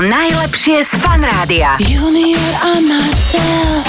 najlepšie z Fan Rádia. Junior a Marcel.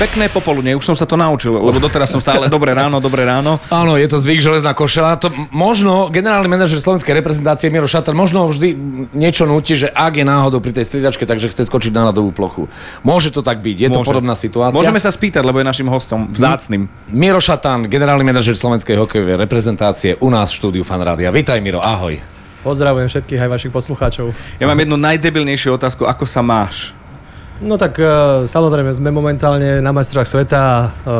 Pekné popoludne, už som sa to naučil, lebo doteraz som stále dobré ráno, dobré ráno. Áno, je to zvyk železná košela. To možno generálny manažer slovenskej reprezentácie Miro Šatan možno vždy niečo nutí, že ak je náhodou pri tej striedačke, takže chce skočiť na ľadovú plochu. Môže to tak byť, je to Môže. podobná situácia. Môžeme sa spýtať, lebo je našim hostom vzácným. Miro Šatan, generálny manažer slovenskej hokejovej reprezentácie u nás v štúdiu Fan Rádia. Vítaj Miro, ahoj. Pozdravujem všetkých aj vašich poslucháčov. Ja mám jednu najdebilnejšiu otázku, ako sa máš? No tak e, samozrejme sme momentálne na majstrách sveta, e,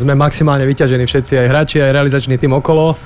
sme maximálne vyťažení všetci, aj hráči, aj realizačný tým okolo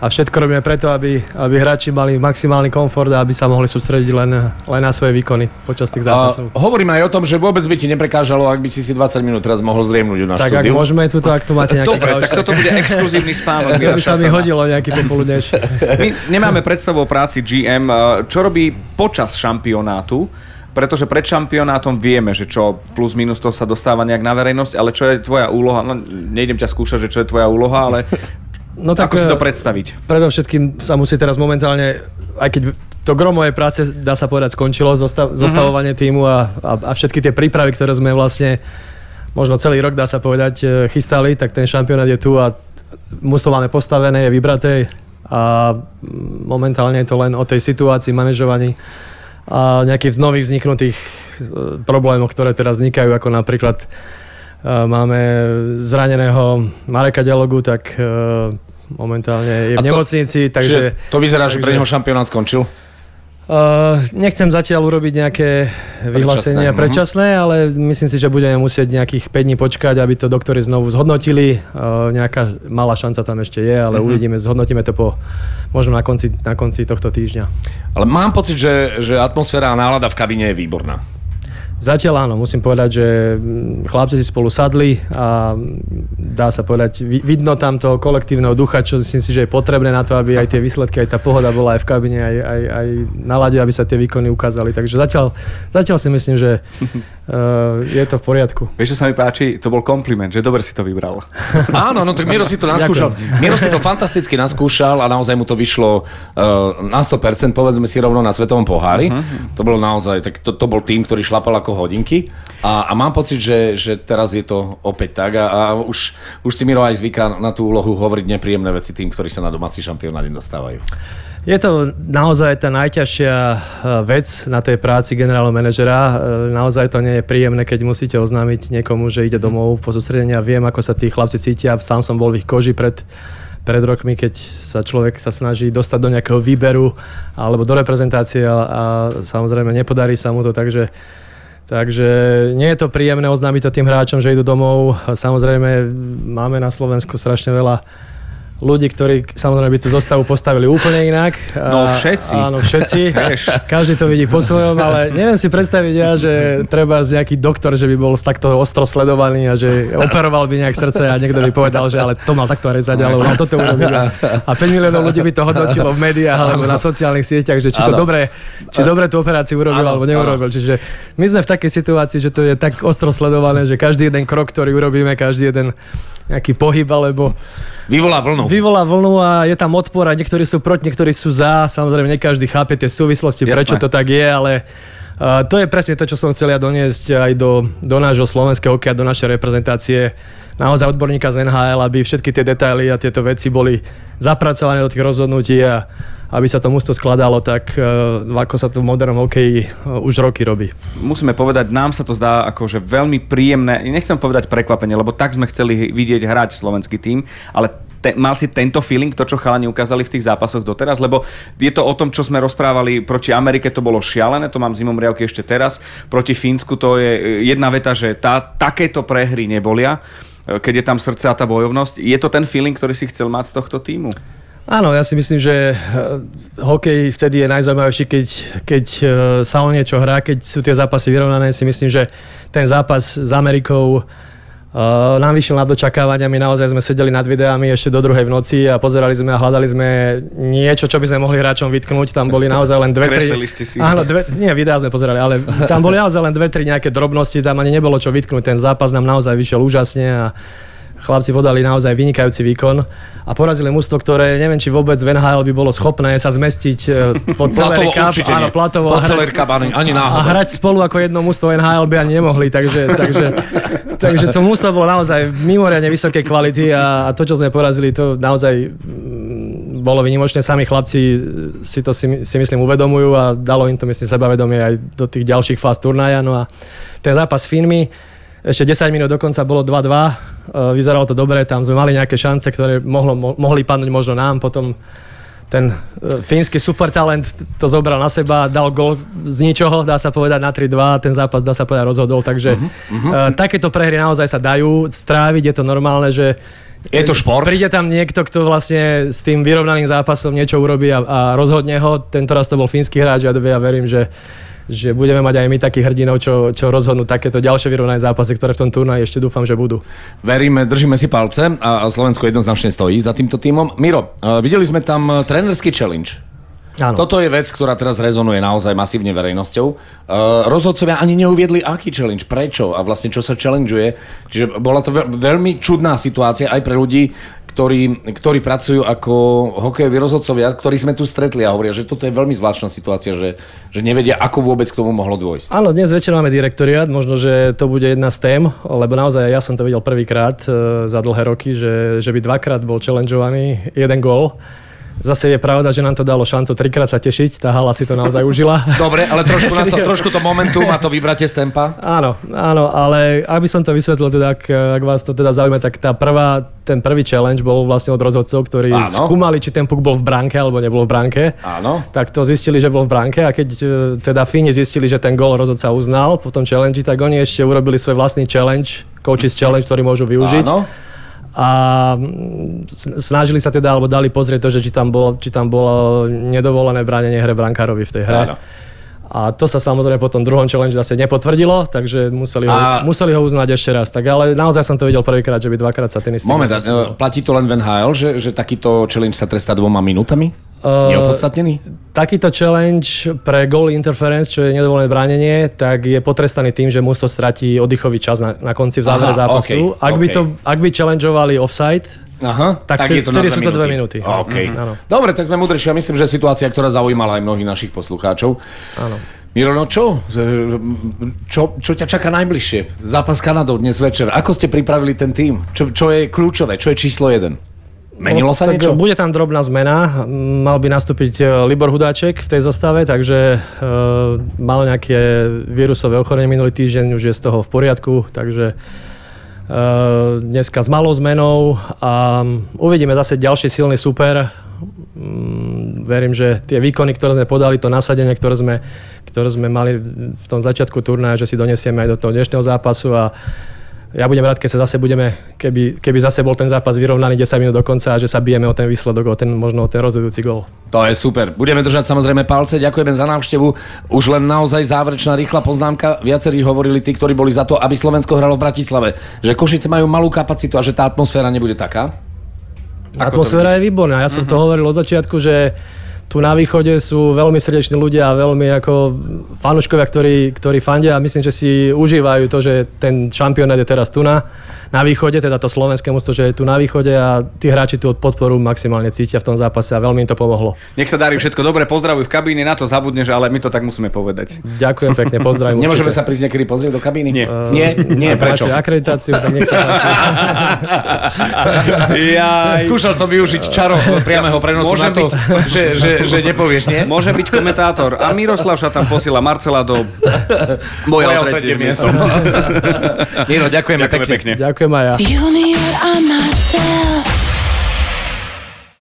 a všetko robíme preto, aby, aby hráči mali maximálny komfort a aby sa mohli sústrediť len, len na svoje výkony počas tých A zápasov. hovoríme aj o tom, že vôbec by ti neprekážalo, ak by si si 20 minút teraz mohol zriemnúť na tak ak štúdiu. môžeme tuto, ak tu máte nejaký Dobre, tak toto bude exkluzívny spánok. To by sa mi hodilo nejaký popoludnejší. My nemáme predstavu o práci GM. Čo robí počas šampionátu? Pretože pred šampionátom vieme, že čo plus minus to sa dostáva nejak na verejnosť, ale čo je tvoja úloha? No, nejdem ťa skúšať, že čo je tvoja úloha, ale No ako si to e, predstaviť? Predovšetkým sa musí teraz momentálne, aj keď to gro mojej práce, dá sa povedať, skončilo, zostav, Mhm. zostavovanie týmu a, a, a všetky tie prípravy, ktoré sme vlastne možno celý rok, dá sa povedať, e, chystali, tak ten šampionát je tu a mužstvo máme postavené, je vybraté a mm, momentálne je to len o tej situácii, manažovaní a nejakých z nových vzniknutých e, problémov, ktoré teraz vznikajú, ako napríklad máme zraneného Mareka Dialogu, tak e, momentálne je v to- nemocnici, takže... To vyzerá, že pre takže- neho šampionát skončil. Uh, nechcem zatiaľ urobiť nejaké vyhlásenia predčasné, ale myslím si, že budeme musieť nejakých 5 dní počkať, aby to doktori znovu zhodnotili. Uh, nejaká malá šanca tam ešte je, ale uvidíme, zhodnotíme to po možno na konci, na konci tohto týždňa. Ale mám pocit, že, že atmosféra a nálada v kabine je výborná. Zatiaľ áno, musím povedať, že mm, chlapci si spolu sadli a mm, dá sa povedať, vi- vidno tam toho kolektívneho ducha, čo myslím si, že je potrebné na to, aby aj tie výsledky, aj tá pohoda bola aj v kabine, aj, aj, aj na lade, aby sa tie výkony ukázali. Takže zatiaľ, zatiaľ si myslím, že uh, je to v poriadku. Vieš, čo sa mi páči? To bol kompliment, že dobre si to vybral. Áno, no tak Miro si to naskúšal. Miro si to fantasticky naskúšal a naozaj mu to vyšlo uh, na 100%, povedzme si rovno na Svetovom pohári. Uh-huh. To bolo naozaj, tak to, to bol tým, ktorý šlapal ako hodinky. A, a mám pocit, že, že teraz je to opäť tak a, a už, už si Miro aj zvyká na tú úlohu hovoriť nepríjemné veci tým, ktorí sa na domáci šampionát dostávajú. Je to naozaj tá najťažšia eh, vec na tej práci generálneho manažera. Eh, Naozaj to nie je príjemné, keď musíte oznámiť niekomu, že ide domov po sústredení a viem, ako sa tí chlapci cítia. Sám som bol v ich koži pred, pred rokmi, keď sa človek sa snaží dostať do nejakého výberu alebo do reprezentácie a, a samozrejme nepodarí sa mu to, takže Takže nie je to príjemné oznámiť to tým hráčom, že idú domov. Samozrejme, máme na Slovensku strašne veľa ľudí, ktorí samozrejme by tú zostavu postavili úplne inak. No, A- všetci. Áno, všetci. Každý to vidí po svojom, ale neviem si predstaviť ja, že treba z nejaký doktor, že by bol takto ostro sledovaný a že operoval by nejak srdce a niekto by povedal, že ale to mal takto rezať, alebo mal toto urobiť. A 5 miliónov ľudí by to hodnotilo v médiách alebo na sociálnych sieťach, že či to dobre, či dobre tú operáciu urobil alebo neurobil. Čiže my sme v takej situácii, že to je tak ostro sledované, že každý jeden krok, ktorý urobíme, každý jeden nejaký pohyb alebo Vyvolá vlnu. vyvolá vlnu a je tam odpor a niektorí sú proti, niektorí sú za. Samozrejme, nie každý chápe tie súvislosti, Jasné. prečo to tak je, ale to je presne to, čo som chcel ja doniesť aj do, do nášho slovenského hokeja, do našej reprezentácie. Naozaj odborníka z NHL, aby všetky tie detaily a tieto veci boli zapracované do tých rozhodnutí a aby sa to mužstvo skladalo tak, uh, ako sa to v modernom hokeji uh, už roky robí. musíme povedať, nám sa to zdá ako že veľmi príjemné, nechcem povedať prekvapenie, lebo tak sme chceli vidieť hrať slovenský tým, ale te, mal si tento feeling, to čo chalani ukázali v tých zápasoch doteraz, lebo je to o tom, čo sme rozprávali proti Amerike, to bolo šialené, to mám zimom riavky ešte teraz, proti Fínsku to je e, jedna veta, že tá, takéto prehry nebolia, e, keď je tam srdce a tá bojovnosť. Je to ten feeling, ktorý si chcel mať z tohto týmu? Áno, ja si myslím, že eh, hokej vtedy je najzaujímavejší, keď, keď sa o niečo hrá, keď sú tie zápasy vyrovnané. Si myslím, že ten zápas s Amerikou Uh, nám vyšiel nad očakávaniami, naozaj sme sedeli nad videami ešte do druhej v noci a pozerali sme a hľadali sme niečo, čo by sme mohli hráčom vytknúť. Tam boli naozaj len dve, tri... Ste si. Áno, dve, nie, videá sme pozerali, ale tam boli naozaj len dve, tri nejaké drobnosti, tam ani nebolo čo vytknúť. Ten zápas nám naozaj vyšiel úžasne a chlapci podali naozaj vynikajúci výkon a porazili mužstvo, ktoré neviem, či vôbec v NHL by bolo schopné sa zmestiť e, pod Platovo Cup, áno, platovo, Po a hrať- celý Cup ani, ani a náhodou. hrať spolu ako jedno mužstvo NHL by ani nemohli, takže, takže, takže to mužstvo bolo naozaj mimoriadne vysokej kvality a, a to, čo sme porazili, to naozaj mm, bolo vynimočné. Sami chlapci si to si, si myslím uvedomujú a dalo im to myslím sebavedomie aj do tých ďalších fáz turnaja. No a ten zápas s Finmi, ešte 10 minút dokonca bolo 2-2, e, vyzeralo to dobre, tam sme mali nejaké šance, ktoré mohlo, mo, mohli padnúť možno nám, potom ten e, fínsky supertalent to zobral na seba, dal gol z ničoho, dá sa povedať na 3-2, ten zápas dá sa povedať rozhodol, takže uh-huh, uh takéto prehry naozaj sa dajú stráviť, je to normálne, že Je to šport. Príde tam niekto, kto vlastne s tým vyrovnaným zápasom niečo urobí a, a rozhodne ho. Tento raz to bol fínsky hráč a ja verím, že, že budeme mať aj my takých hrdinov, čo, čo rozhodnú takéto ďalšie vyrovnané zápasy, ktoré v tom turnaji ešte dúfam, že budú. Veríme, držíme si palce a Slovensko jednoznačne stojí za týmto týmom. Miro, uh, videli sme tam uh, trénerský challenge. Áno. Toto je vec, ktorá teraz rezonuje naozaj masívne verejnosťou. Uh, rozhodcovia ani neuviedli, aký challenge, prečo a vlastne čo sa challengeuje. Čiže bola to veľ- veľmi čudná situácia aj pre ľudí, ktorí, ktorí pracujú ako hokejoví rozhodcovia, ktorí sme tu stretli a hovoria, že toto je veľmi zvláštna situácia, že, že nevedia, ako vôbec k tomu mohlo dôjsť. Áno, dnes večer máme direktoriát, možno, že to bude jedna z tém, lebo naozaj ja som to videl prvýkrát e, za dlhé roky, že, že by dvakrát bol challengeovaný jeden gól. Zase je pravda, že nám to dalo šancu trikrát sa tešiť, tá hala si to naozaj užila. Dobre, ale trošku, nás to, trošku to momentum a to vybratie z tempa. Áno, áno, ale aby som to vysvetlil, teda, ak, ak vás to teda zaujíma, tak tá prvá, ten prvý challenge bol vlastne od rozhodcov, ktorí Áno. skúmali, či ten puk bol v bránke alebo nebol v bránke. Áno. Tak to zistili, že bol v bránke a keď e, teda Fíni zistili, že ten gól rozhodca uznal po tom challenge, tak oni ešte urobili svoj vlastný challenge, coaches challenge, ktorý môžu využiť. Áno. A mm, snažili sa teda, alebo dali pozrieť to, že či tam bolo, či tam bolo nedovolené bránenie hre brankárovi v tej hre. Áno. A to sa samozrejme po tom druhom challenge zase nepotvrdilo, takže museli ho, A- museli ho uznať ešte raz. Tak ale naozaj som to videl prvýkrát, že by dvakrát sa ten istý... Moment, e, platí to len v NHL, že, že takýto challenge sa trestá dvoma minútami? Uh, Neopodstatnený? Takýto challenge pre goal interference, čo je nedovolené bránenie, tak je potrestaný tým, že mužstvo stratí oddychový čas na, na konci v závere Aha, zápasu. okej, ak, by okej. to, ak by challengeovali offside, Aha, Tak vtedy- vtedy sú to dve minúty. OK. Mhm, áno. Dobre, tak sme múdrejší. Ja myslím, že situácia, ktorá zaujímala aj mnohých našich poslucháčov. áno. Miro, no čo? čo? Čo ťa čaká najbližšie? Zápas s Kanadou dnes večer. Ako ste pripravili ten tým? Čo, čo je kľúčové? Čo je číslo jeden? Menilo sa niečo? Bude tam drobná zmena. Mal by nastúpiť e, Libor Hudáček v tej zostave, takže uh, mal nejaké vírusové ochorenie minulý týždeň, už je z toho v poriadku, takže uh, dneska s malou zmenou a uvidíme zase ďalší silný super. Verím, že tie výkony, ktoré sme podali, to nasadenie, ktoré sme, ktoré sme mali v tom začiatku turnaja, že si donesieme aj do toho dnešného zápasu a ja budem rád, keď sa zase budeme, keby, keby zase bol ten zápas vyrovnaný 10 minút do konca a že sa bijeme o ten výsledok, o ten, možno o ten rozhodujúci gol. To je super. Budeme držať samozrejme palce. Ďakujeme za návštevu. Už len naozaj záverečná rýchla poznámka. Viacerí hovorili tí, ktorí boli za to, aby Slovensko hralo v Bratislave. Že Košice majú malú kapacitu a že tá atmosféra nebude taká. Atmosféra je výborná. Ja som to hovoril od začiatku, že tu na východe sú veľmi srdeční ľudia a veľmi ako fanúškovia, ktorí, ktorí fandia a myslím, že si užívajú to, že ten šampionát je teraz tu na, na východe, teda to slovenské mústvo, že je tu na východe a tí hráči tú podporu maximálne cítia v tom zápase a veľmi im to pomohlo. Nech sa darí všetko dobre, pozdravuj v kabíne, na to zabudneš, ale my to tak musíme povedať. Ďakujem pekne, pozdravím. Nemôžeme určite. sa prísť niekedy pozrieť do kabíny? Nie. Nie? Nie, Ak prečo? máte akreditáciu, tak nech sa páči. Jaj. Skúšal som využiť čaro priameho prenosu Môžem na to, že, že, že nepovieš, nie? Môže byť komentátor. A Miroslav sa tam posiela Marcela do boja o tretie miesto. Miro, ďakujeme, Ďakujeme pekne. pekne. Ďakujem Schumacher. You i'm not myself.